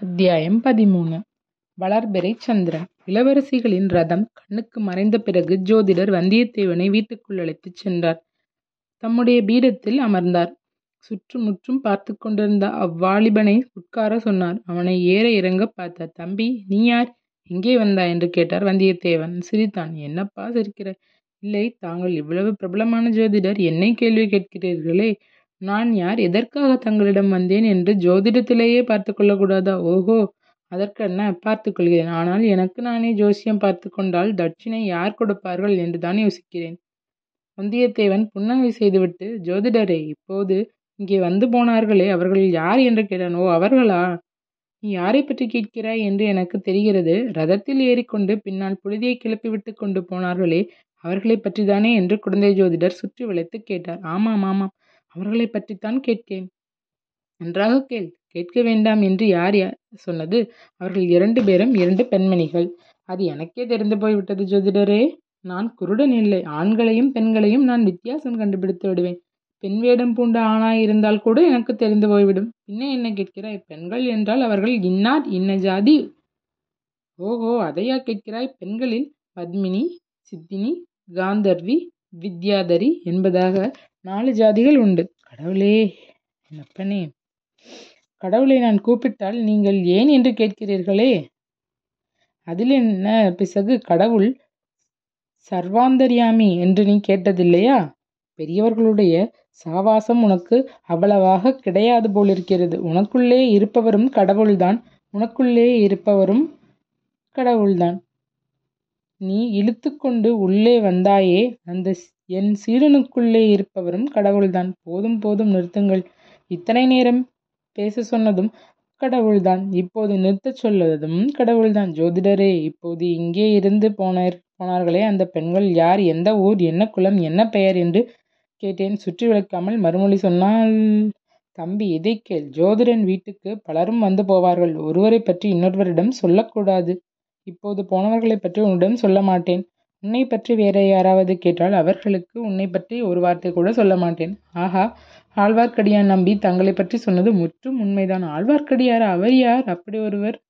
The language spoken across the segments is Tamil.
அத்தியாயம் பதிமூணு வளர்பிறை சந்திரன் இளவரசிகளின் ரதம் கண்ணுக்கு மறைந்த பிறகு ஜோதிடர் வந்தியத்தேவனை வீட்டுக்குள் அழைத்துச் சென்றார். தம்முடைய பீடத்தில் அமர்ந்தார். சுற்றுமுற்றும் பார்த்து கொண்டிருந்த அவ்வாலிபனை உட்கார சொன்னார். அவனை ஏற இறங்க பார்த்தார். தம்பி, நீ யார்? எங்கே வந்தாய்? என்று கேட்டார் வந்தியத்தேவன். சிரித்தான். என்னப்பா சிரிக்கிற இல்லை, தாங்கள் இவ்வளவு பிரபலமான ஜோதிடர் என்னை கேள்வி கேட்கிறீர்களே. நான் யார், எதற்காக தங்களிடம் வந்தேன் என்று ஜோதிடத்திலேயே பார்த்து கொள்ளக்கூடாதா? ஓஹோ, அதற்கென்ன, பார்த்துக்கொள்கிறேன் ஆனால் எனக்கு நானே ஜோசியம் பார்த்து கொண்டால் தட்சிணை யார் கொடுப்பார்கள் என்றுதான் யோசிக்கிறேன். வந்தியத்தேவன் புன்னகை செய்துவிட்டு, ஜோதிடரே, இப்போது இங்கே வந்து போனார்களே, அவர்கள் யார்? என்று கேட்டான். ஓ, அவர்களா? நீ யாரைப் பற்றி கேட்கிறாய் என்று எனக்கு தெரிகிறது. ரதத்தில் ஏறிக்கொண்டு பின்னால் புழுதியைக் கிளப்பிவிட்டுக் கொண்டு போனார்களே, அவர்களைப் பற்றிதானே என்று குழந்தை ஜோதிடர் சுற்றி வளைத்து கேட்டார். ஆமாம், ஆமாம், அவர்களைப் பற்றித்தான் கேட்கிறேன். நன்றாகக் கேள். கேட்க வேண்டாம் என்று யார் சொன்னது? அவர்கள் இரண்டு பேரும் இரண்டு பெண்மணிகள். அது எனக்கே தெரிந்து போய்விட்டது ஜோதிடரே. நான் குருடன் இல்லை. ஆண்களையும் பெண்களையும் நான் வித்தியாசம் கண்டுபிடித்து விடுவேன். பெண் வேடம் பூண்ட ஆணாயிருந்தால் கூட எனக்கு தெரிந்து போய்விடும். இன்னும் என்ன கேட்கிறாய்? பெண்கள் என்றால் அவர்கள் இன்னார், இன்ன ஜாதி. ஓஹோ, அதையா கேட்கிறாய்? பெண்களில் பத்மினி, சித்தினி, காந்தர்வி, வித்யாதரி என்பதாக நாலு ஜாதிகள் உண்டு. கடவுளே, என் அப்பனே! கடவுளை நான் கூப்பிட்டால் நீங்கள் ஏன் என்று கேட்கிறீர்களே. அதில் என்ன பிசகு? கடவுள் சர்வாந்தர்யாமி என்று நீ கேட்டதில்லையா? பெரியவர்களுடைய சாவாசம் உனக்கு அவ்வளவாக கிடையாது போலிருக்கிறது. உனக்குள்ளே இருப்பவரும் கடவுள்தான். உனக்குள்ளே இருப்பவரும் கடவுள்தான். நீ இழுத்துக்கொண்டு உள்ளே வந்தாயே, அந்த என் சீடனுக்குள்ளே இருப்பவரும் கடவுள்தான். போதும் போதும் நிறுத்துங்கள். இத்தனை நேரம் பேச சொன்னதும் கடவுள்தான். இப்போது நிறுத்தச் சொல்வதும் கடவுள்தான். ஜோதிடரே, இப்போது இங்கே இருந்து போனார்களே, அந்த பெண்கள் யார்? எந்த ஊர்? என்ன குலம்? என்ன பெயர்? என்று கேட்டேன். சுற்றி விளக்காமல் மறுமொழி சொன்னால் தம்பி, இதை கேள். ஜோதிடன் வீட்டுக்கு பலரும் வந்து போவார்கள். ஒருவரைப் பற்றி இன்னொருவரிடம் சொல்லக்கூடாது. இப்போது போனவர்களை பற்றி உன்னிடம் சொல்ல மாட்டேன். உன்னை பற்றி வேறு யாராவது கேட்டால் அவர்களுக்கு உன்னை பற்றி ஒரு வார்த்தை கூட சொல்ல மாட்டேன். ஆஹா, ஆழ்வார்க்கடியான் நம்பி தங்களை பற்றி சொன்னது முற்றும் உண்மைதான். ஆழ்வார்க்கடியார் அவர் யார்? அப்படி ஒருவர்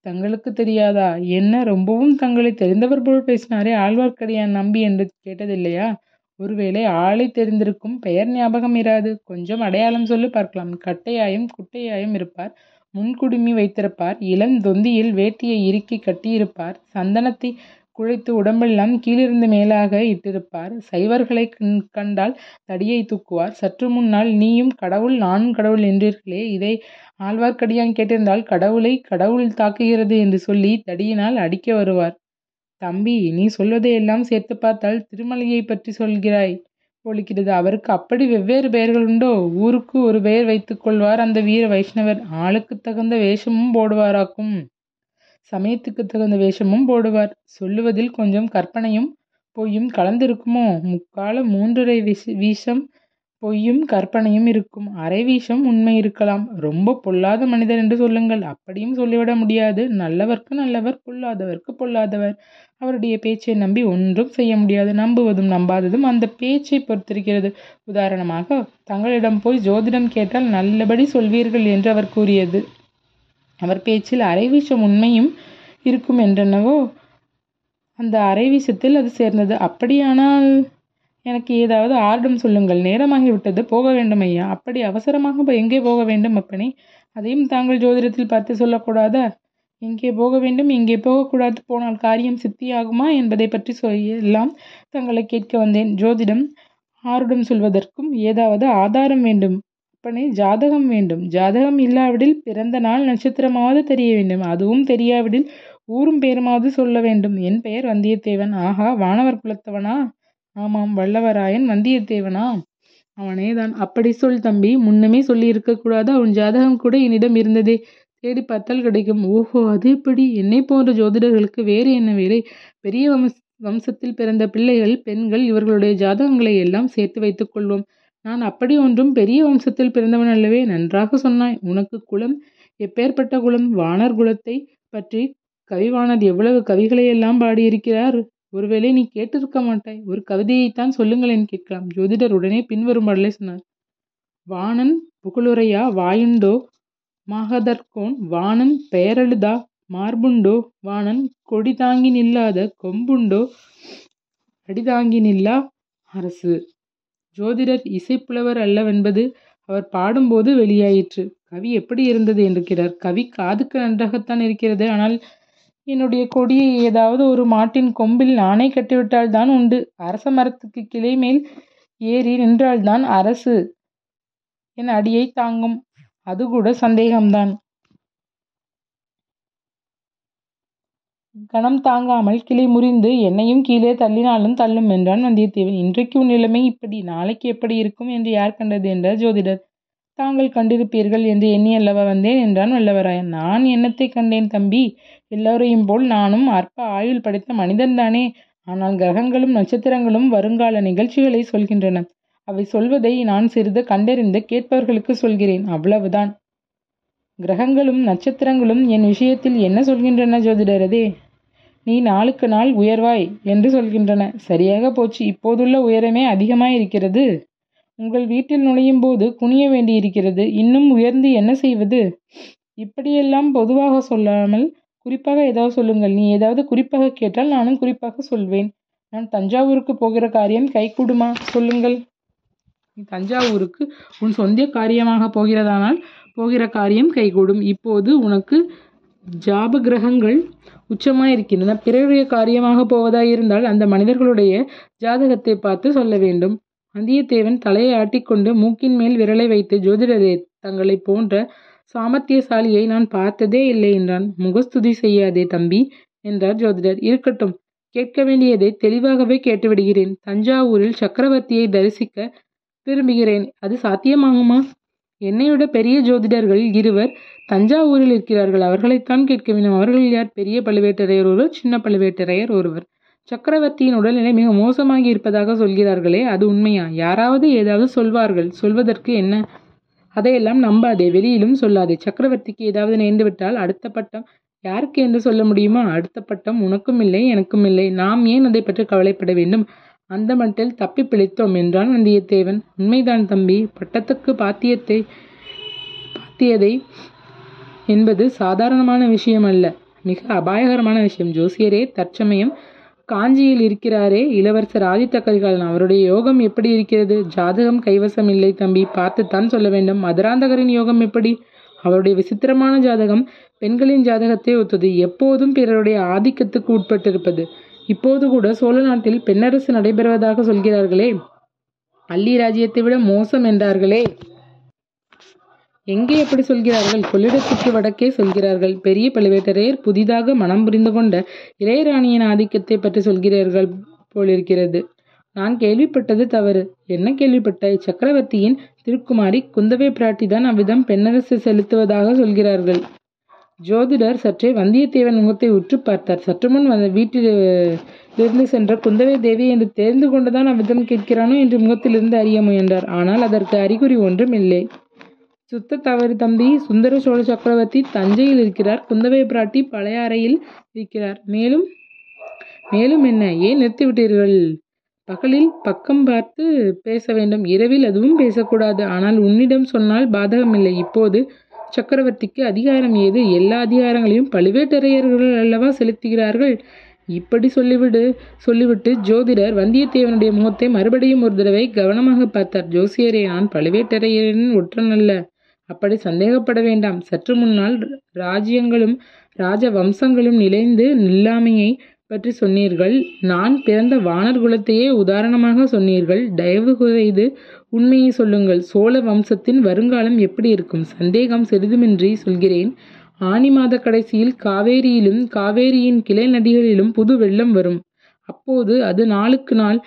தங்களுக்குத் தெரியாதா? என்ன, ரொம்பவும் தங்களை தெரிந்தவர் போல் பேசினாரே. ஆழ்வார்க்கடியான் நம்பி என்று கேட்டதில்லையா? ஒருவேளை ஆளை தெரிந்திருக்கும். பெயர் ஞாபகம் இராது. கொஞ்சம் அடையாளம் சொல்லி பார்க்கலாம். கட்டையாயும் குட்டையாயும் இருப்பார். முன்குடுமி வைத்திருப்பார். இளம் தொந்தியில் வேட்டியை இறுக்கி கட்டியிருப்பார். சந்தனத்தை குழைத்து உடம்பெல்லாம் கீழிருந்து மேலாக இட்டிருப்பார். சைவர்களைக் கண்டால் தடியைத் தூக்குவார். சற்று முன்னால் நீயும் கடவுள் நானும் கடவுள் என்றீர்களே, இதை ஆழ்வார்க்கடியான் கேட்டிருந்தால் கடவுளை கடவுள் தாக்குகிறது என்று சொல்லி தடியினால் அடிக்க வருவார். தம்பி, நீ சொல்வதையெல்லாம் சேர்த்துப் பார்த்தால் திருமலையைப் பற்றி சொல்கிறாய் ஒழிக்கிறது அவருக்கு அப்படி வெவ்வேறு பெயர்கள் உண்டோ ஊருக்கு ஒரு பெயர் வைத்துக் கொள்வார் அந்த வீர வைஷ்ணவர். ஆளுக்குத் தகுந்த வேஷமும் போடுவாராக்கும். சமயத்துக்கு தகுந்த வேஷமும் போடுவார். சொல்லுவதில் கொஞ்சம் கற்பனையும் பொய்யும் கலந்திருக்குமோ? முக்கால மூன்றரை வீசம் பொய்யும் கற்பனையும் இருக்கும். அரை வீசம் உண்மை இருக்கலாம். ரொம்ப பொல்லாத மனிதர் என்று சொல்லுங்கள். அப்படியும் சொல்லிவிட முடியாது. நல்லவர்க்கு நல்லவர், பொல்லாதவர்க்கு பொல்லாதவர். அவருடைய பேச்சை நம்பி ஒன்றும் செய்ய முடியாது. நம்புவதும் நம்பாததும் அந்த பேச்சை பொறுத்திருக்கிறது. உதாரணமாக, தங்களிடம் போய் ஜோதிடம் கேட்டால் நல்லபடி சொல்வீர்கள் என்று அவர் கூறியது. அவர் பேச்சில் அரை உண்மையும் உண்மையும் இருக்குமென்றனவோ, அந்த அரைவீசத்தில் அது சேர்ந்தது. அப்படியானால் எனக்கு ஏதாவது ஆர்டம் சொல்லுங்கள். நேரமாகிவிட்டது. போக வேண்டும் ஐயா. அப்படி அவசரமாக எங்கே போக வேண்டும் அப்பனே? அதையும் தாங்கள் ஜோதிடத்தில் பார்த்து சொல்லக்கூடாதா? எங்கே போக வேண்டும், எங்கே போகக்கூடாது, போனால் காரியம் சித்தியாகுமா என்பதைப் பற்றி எல்லாம் தங்களை கேட்க வந்தேன். ஜோதிடம் ஆருடம் சொல்வதற்கும் ஏதாவது ஆதாரம் வேண்டும் அப்பனே. ஜாதகம் வேண்டும். ஜாதகம் இல்லாவிடில் பிறந்த நாள் நட்சத்திரமாவது தெரிய வேண்டும். அதுவும் தெரியாவிடில் ஊரும் பேருமாவது சொல்ல வேண்டும். என் பெயர் வந்தியத்தேவன். ஆஹா, வானவர் குலத்தவனா? ஆமாம். வல்லவராயன் வந்தியத்தேவனா? அவனே தான் அப்படி சொல் தம்பி. முன்னமே சொல்லி இருக்கக்கூடாது அவன் ஜாதகம் கூட என்னிடம் இருந்ததே. தேடி பார்த்தால் கிடைக்கும். ஓஹோ, அது எப்படி? என்னை போன்ற ஜோதிடர்களுக்கு வேறு என்ன வேலை? பெரிய வம்சத்தில் பிறந்த பிள்ளைகள், பெண்கள் இவர்களுடைய ஜாதகங்களை எல்லாம் சேர்த்து வைத்துக் கொள்வோம். நான் அப்படி ஒன்றும் பெரிய வம்சத்தில் பிறந்தவன் அல்லவே. நன்றாக சொன்னாய். உனக்கு குலம் எப்பேற்பட்ட குலம்? வாணர் குலத்தைப் பற்றி கவிவாணர் எவ்வளவு கவிகளையெல்லாம் பாடியிருக்கிறார். ஒருவேளை நீ கேட்டிருக்க மாட்டாய். ஒரு கவிதையைத்தான் சொல்லுங்களேன் கேட்கலாம். ஜோதிடர் உடனே பின்வரும் சொன்னார். வாணன் புகழுரையா வாயுண்டோ மாகதர்கோன் வாணன் பெயரெழுதா மார்புண்டோ வாணன் கொடிதாங்கி நில்லாத கொம்புண்டோ அடிதாங்கி நில்லா அரசு. ஜோதிடர் இசைப்புலவர் அல்லவென்பது அவர் பாடும்போது வெளியாயிற்று. கவி எப்படி இருந்தது? என்று கவி காதுக்கு நன்றாகத்தான் இருக்கிறது. ஆனால் என்னுடைய கொடியை ஏதாவது ஒரு மாட்டின் கொம்பில் நானே கட்டிவிட்டால்தான் உண்டு. அரச மரத்துக்குக் கிளைமேல் ஏறி நின்றால்தான் அரசு என் அடியைத் தாங்கும். அதுகூட சந்தேகம்தான். கனம் தாங்காமல் கிளை முறிந்து என்னையும் கீழே தள்ளினாலும் தள்ளும் என்றான் வந்தியத்தேவன். இன்றைக்கு உன் நிலைமை இப்படி. நாளைக்கு எப்படி இருக்கும் என்று யார் கண்டது? என்றார் ஜோதிடர். தாங்கள் கண்டிருப்பீர்கள் என்று எண்ணி அல்லவா வந்தேன் என்றான் வல்லவராயன். நான் என்னத்தைக் கண்டேன் தம்பி? எல்லோரையும் போல் நானும் அற்ப ஆயுள் படைத்த மனிதன்தானே. ஆனால் கிரகங்களும் நட்சத்திரங்களும் வருங்கால நிகழ்ச்சிகளைச் சொல்கின்றன. அவை சொல்வதை நான் சிறிது கண்டறிந்து கேட்பவர்களுக்கு சொல்கிறேன். அவ்வளவுதான். கிரகங்களும் நட்சத்திரங்களும் என் விஷயத்தில் என்ன சொல்கின்றன ஜோதிடரதே நீ நாளுக்கு நாள் உயர்வாய் என்று சொல்கின்றன. சரியாக போச்சு. இப்போதுள்ள உயரமே அதிகமாயிருக்கிறது. உங்கள் வீட்டில் நுழையும் போது குனிய வேண்டியிருக்கிறது. இன்னும் உயர்ந்து என்ன செய்வது? இப்படியெல்லாம் பொதுவாக சொல்லாமல் குறிப்பாக ஏதாவது சொல்லுங்கள். நீ ஏதாவது குறிப்பாக கேட்டால் நானும் குறிப்பாக சொல்வேன். நான் தஞ்சாவூருக்கு போகிற காரியம் கைகூடுமா? சொல்லுங்கள். நீ தஞ்சாவூருக்கு உன் சொந்த காரியமாகப் போகிறதானால் போகிற காரியம் கைகூடும். இப்போது உனக்கு ஜாபகிரகங்கள் உச்சமாயிருக்கின்றன. பிறருடைய காரியமாகப் போவதாயிருந்தால் அந்த மனிதர்களுடைய ஜாதகத்தைப் பார்த்து சொல்ல வேண்டும். வந்தியத்தேவன் தலையை ஆட்டிக்கொண்டு மூக்கின் மேல் விரலை வைத்து ஜோதிடரே தங்களைப் போன்ற சாமர்த்தியசாலியை நான் பார்த்ததே இல்லை என்றான். முகஸ்துதி செய்யாதே தம்பி என்றார் ஜோதிடர். இருக்கட்டும். கேட்க வேண்டியதை தெளிவாகவே கேட்டுவிடுகிறேன். தஞ்சாவூரில் சக்கரவர்த்தியை தரிசிக்க விரும்புகிறேன். அது சாத்தியமாகுமா? என்னைவிட பெரிய ஜோதிடர்கள் இருவர் தஞ்சாவூரில் இருக்கிறார்கள். அவர்களைத்தான் கேட்க வேண்டும். அவர்கள் யார்? பெரிய பழுவேட்டரையர் ஒருவர் சின்ன பழுவேட்டரையர் ஒருவர். சக்கரவர்த்தியின் உடல்நிலை மிக மோசமாகி இருப்பதாக சொல்கிறார்களே அது உண்மையா? யாராவது ஏதாவது சொல்வார்கள். சொல்வதற்கு என்ன? அதையெல்லாம் நம்பாதே. வெளியிலும் சொல்லாதே. சக்கரவர்த்திக்கு ஏதாவது நேர்ந்துவிட்டால் அடுத்த பட்டம் யாருக்கு என்று சொல்ல முடியுமா? அடுத்த பட்டம் உனக்கும் இல்லை எனக்கும் இல்லை நாம் ஏன் அதைப்பற்றிக் கவலைப்பட வேண்டும்? அந்த மட்டில் தப்பிப் பிழைத்தோம் என்றான் வந்தியத்தேவன். உண்மைதான் தம்பி. பட்டத்துக்கு பாத்தியத்தை பாத்தியதை என்பது சாதாரணமான விஷயம் அல்ல மிக அபாயகரமான விஷயம். ஜோசியரே தற்சமயம் காஞ்சியில் இருக்கிறாரே இளவரசர் ஆதித்த கரிகாலன் அவருடைய யோகம் எப்படி இருக்கிறது? ஜாதகம் கைவசம் இல்லை தம்பி. பார்த்துத்தான் சொல்ல வேண்டும். மதுராந்தகரின் யோகம் எப்படி? அவருடைய விசித்திரமான ஜாதகம் பெண்களின் ஜாதகத்தை ஒத்தது. எப்போதும் பிறருடைய ஆதிக்கத்துக்கு உட்பட்டிருப்பது. இப்போது கூட சோழ நாட்டில் பெண்ணரசு நடைபெறுவதாக சொல்கிறார்களே. அள்ளி ராஜ்யத்தை விட மோசம் என்றார்களே. எங்கே எப்படி சொல்கிறார்கள்? கொள்ளிடத்துக்கு வடக்கே சொல்கிறார்கள். பெரிய பழுவேட்டரையர் புதிதாக மனம் புரிந்து கொண்ட இளையராணியின் ஆதிக்கத்தைப் பற்றி சொல்கிறார்கள் போலிருக்கிறது. நான் கேள்விப்பட்டது தவறு. என்ன கேள்விப்பட்டாய்? சக்கரவர்த்தியின் திருக்குமாரி குந்தவை பிராட்டிதான் அவ்விதம் பெண்ணரசு செலுத்துவதாக சொல்கிறார்கள். ஜோதிடர் சற்றே வந்தியத்தேவன் முகத்தை உற்றுப் பார்த்தார். சற்றுமுன் வந்த வீட்டிலிருந்து சென்ற குந்தவை தேவி என்று தெரிந்து கொண்டுதான் அவ்விதம் கேட்கிறானோ என்று முகத்திலிருந்து அறிய முயன்றார். ஆனால் அதற்கு அறிகுறி ஒன்றும் இல்லை. சுத்தத் தவறு தம்பி. சுந்தர சோழ சக்கரவர்த்தி தஞ்சையில் இருக்கிறார். குந்தவை பிராட்டி பழைய அறையில் இருக்கிறார். மேலும்? மேலும் என்ன? ஏன் நிறுத்திவிட்டீர்கள்? பகலில் பக்கம் பார்த்து பேச வேண்டும். இரவில் அதுவும் பேசக்கூடாது. ஆனால் உன்னிடம் சொன்னால் பாதகமில்லை. இப்போது சக்கரவர்த்திக்கு அதிகாரம் ஏது? எல்லா அதிகாரங்களையும் பழுவேட்டரையர்கள் அல்லவா செலுத்துகிறார்கள். இப்படி சொல்லிவிடு சொல்லிவிட்டு ஜோதிடர் வந்தியத்தேவனுடைய முகத்தை மறுபடியும் ஒரு தடவை கவனமாக பார்த்தார். ஜோசியரே நான் பழுவேட்டரையரின் ஒற்றன் அல்ல. அப்படி சந்தேகப்பட வேண்டாம். சற்று முன்னால் ராஜ்யங்களும் ராஜ வம்சங்களும் நிலைந்து நில்லாமையை பற்றி சொன்னீர்கள். நான் பிறந்த வானர் குலத்தையே உதாரணமாக சொன்னீர்கள். தயவு செய்து உண்மையை சொல்லுங்கள். சோழ வம்சத்தின் வருங்காலம் எப்படி இருக்கும்? சந்தேகம் சிறிதுமின்றி சொல்கிறேன். ஆனி மாதக் கடைசியில் காவேரியிலும் காவேரியின் கிளை நதிகளிலும் புது வெள்ளம் வரும். அப்போது அது நாளுக்கு நாள்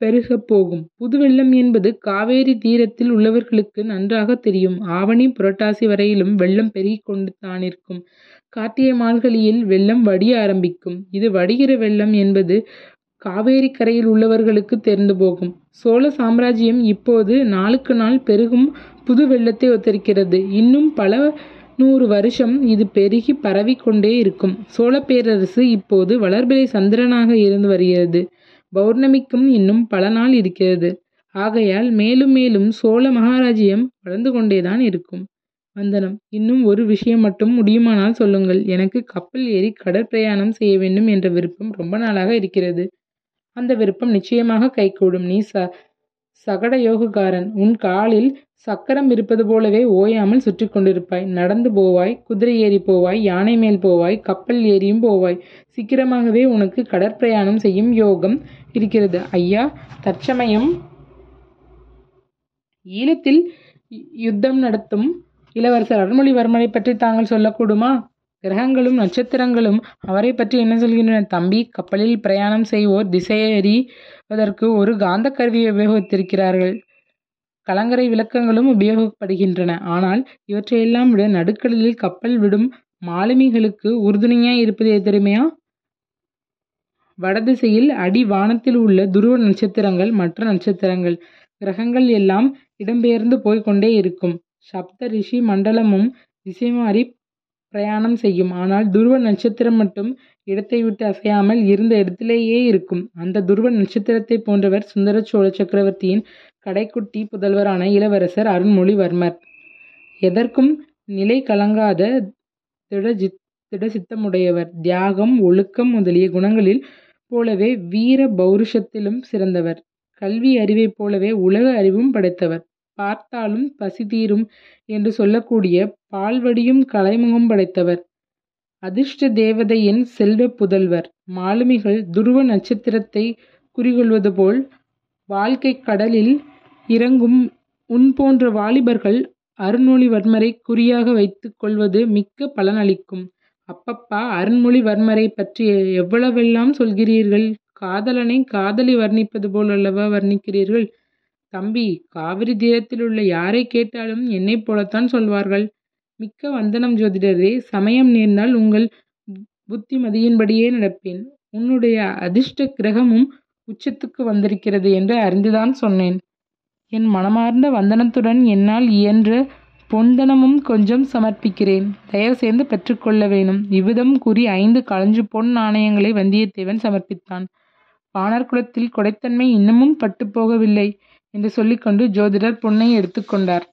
பெருகப் போகும். புது வெள்ளம் என்பது காவேரி தீரத்தில் உள்ளவர்களுக்கு நன்றாக தெரியும். ஆவணி புரட்டாசி வரையிலும் வெள்ளம் பெருகிக் கொண்டுதானிருக்கும். கார்த்திகை மால்களியில் வெள்ளம் வடிய ஆரம்பிக்கும். இது வடிகிற வெள்ளம் என்பது காவேரிக் கரையில் உள்ளவர்களுக்குத் தெரிந்து போகும். சோழ சாம்ராஜ்யம் இப்போது நாளுக்கு நாள் பெருகும் புது வெள்ளத்தை ஒத்திருக்கிறது. இன்னும் பல நூறு வருஷம் இது பெருகிப் பரவிக் கொண்டே இருக்கும். சோழப் பேரரசு இப்போது வளர்பிறை சந்திரனாக இருந்து வருகிறது. பௌர்ணமிக்கும் இன்னும் பல நாள் இருக்கிறது. ஆகையால் மேலும் மேலும் சோழ மகாராஜ்யம் வளர்ந்து கொண்டேதான் இருக்கும். வந்தனம். இன்னும் ஒரு விஷயம் மட்டும் முடியுமானால் சொல்லுங்கள். எனக்கு கப்பல் ஏறி கடற்பிரயாணம் செய்ய வேண்டும் என்ற விருப்பம் ரொம்ப நாளாக இருக்கிறது. அந்த விருப்பம் நிச்சயமாக கைகூடும். நீ ச சகட யோகக்காரன் உன் காலில் சக்கரம் இருப்பது போலவே ஓயாமல் சுற்றி கொண்டிருப்பாய். நடந்து போவாய் குதிரை ஏறி போவாய் யானை மேல் போவாய் கப்பல் ஏறியும் போவாய். சீக்கிரமாகவே உனக்கு கடற்பிரயாணம் செய்யும் யோகம் இருக்கிறது. ஐயா தற்சமயம் ஈழத்தில் யுத்தம் நடத்தும் இளவரசர் அருள்மொழிவர்மனை பற்றி தாங்கள் சொல்லக்கூடுமா? கிரகங்களும் நட்சத்திரங்களும் அவரை பற்றி என்ன சொல்கின்றன? தம்பி கப்பலில் பிரயாணம் செய்வோர் திசையறிவதற்கு ஒரு காந்த கருவியை உபயோகித்திருக்கிறார்கள். கலங்கரை விளக்கங்களும் உபயோகப்படுகின்றன. ஆனால் இவற்றையெல்லாம் விட நடுக்கடலில் கப்பல் விடும் மாலுமிகளுக்கு உறுதுணையாய் இருப்பது எது தெரியுமையா வடதிசையில் அடி வானத்தில் உள்ள துருவ நட்சத்திரங்கள் மற்ற நட்சத்திரங்கள். கிரகங்கள் எல்லாம் இடம்பெயர்ந்து போய்கொண்டே இருக்கும். சப்த ரிஷி மண்டலமும் திசை மாறி பிரயாணம் செய்யும். ஆனால் துருவ நட்சத்திரம் மட்டும் இடத்தை விட்டு அசையாமல் இருந்த இடத்திலேயே இருக்கும். அந்த துருவ நட்சத்திரத்தை போன்றவர் சுந்தர சோழ சக்கரவர்த்தியின் கடைக்குட்டி புதல்வரான இளவரசர் அருண்மொழிவர்மர் எதற்கும் நிலை கலங்காத திடஜித் திடசித்தமுடையவர். தியாகம் ஒழுக்கம் முதலிய குணங்களில் போலவே வீர பௌருஷத்திலும் சிறந்தவர். கல்வி அறிவைப் போலவே உலக அறிவும் படைத்தவர். பார்த்தாலும் பசி தீரும் என்று சொல்லக்கூடிய பால்வடியும் கலைமுகம் படைத்தவர். அதிர்ஷ்ட தேவதையின் செல்வ புதல்வர். மாலுமிகள் துருவ நட்சத்திரத்தை குறிகொள்வது போல் வாழ்க்கை கடலில் இறங்கும் உன் போன்ற வாலிபர்கள் அருண்மொழிவர்மரை குறியாக வைத்துக் கொள்வது மிக்க பலனளிக்கும். அப்பப்பா அருண்மொழிவர்மரை பற்றி எவ்வளவெல்லாம் சொல்கிறீர்கள்? காதலனை காதலி வர்ணிப்பது போல் அல்லவா வர்ணிக்கிறீர்கள்? தம்பி காவிரி தீரத்தில் உள்ள யாரை கேட்டாலும் என்னைப் போலத்தான் சொல்வார்கள். மிக்க வந்தனம் ஜோதிடரே சமயம் நேர்ந்தால் உங்கள் புத்திமதியின்படியே நடப்பேன். உன்னுடைய அதிர்ஷ்ட கிரகமும் உச்சத்துக்கு வந்திருக்கிறது என்று அறிந்துதான் சொன்னேன். என் மனமார்ந்த வந்தனத்துடன் என்னால் இயன்ற பொன்தனமும் கொஞ்சம் சமர்ப்பிக்கிறேன். தயவு செய்து பெற்றுக்கொள்ள வேணும். இவ்விதம் கூறி ஐந்து களஞ்சு பொன் நாணயங்களை வந்தியத்தேவன் சமர்ப்பித்தான். பாணர்குலத்தில் கொடைத்தன்மை இன்னமும் பட்டுப்போகவில்லை போகவில்லை. என்று சொல்லிக்கொண்டு ஜோதிடர் பொன்னை எடுத்துக்கொண்டார்.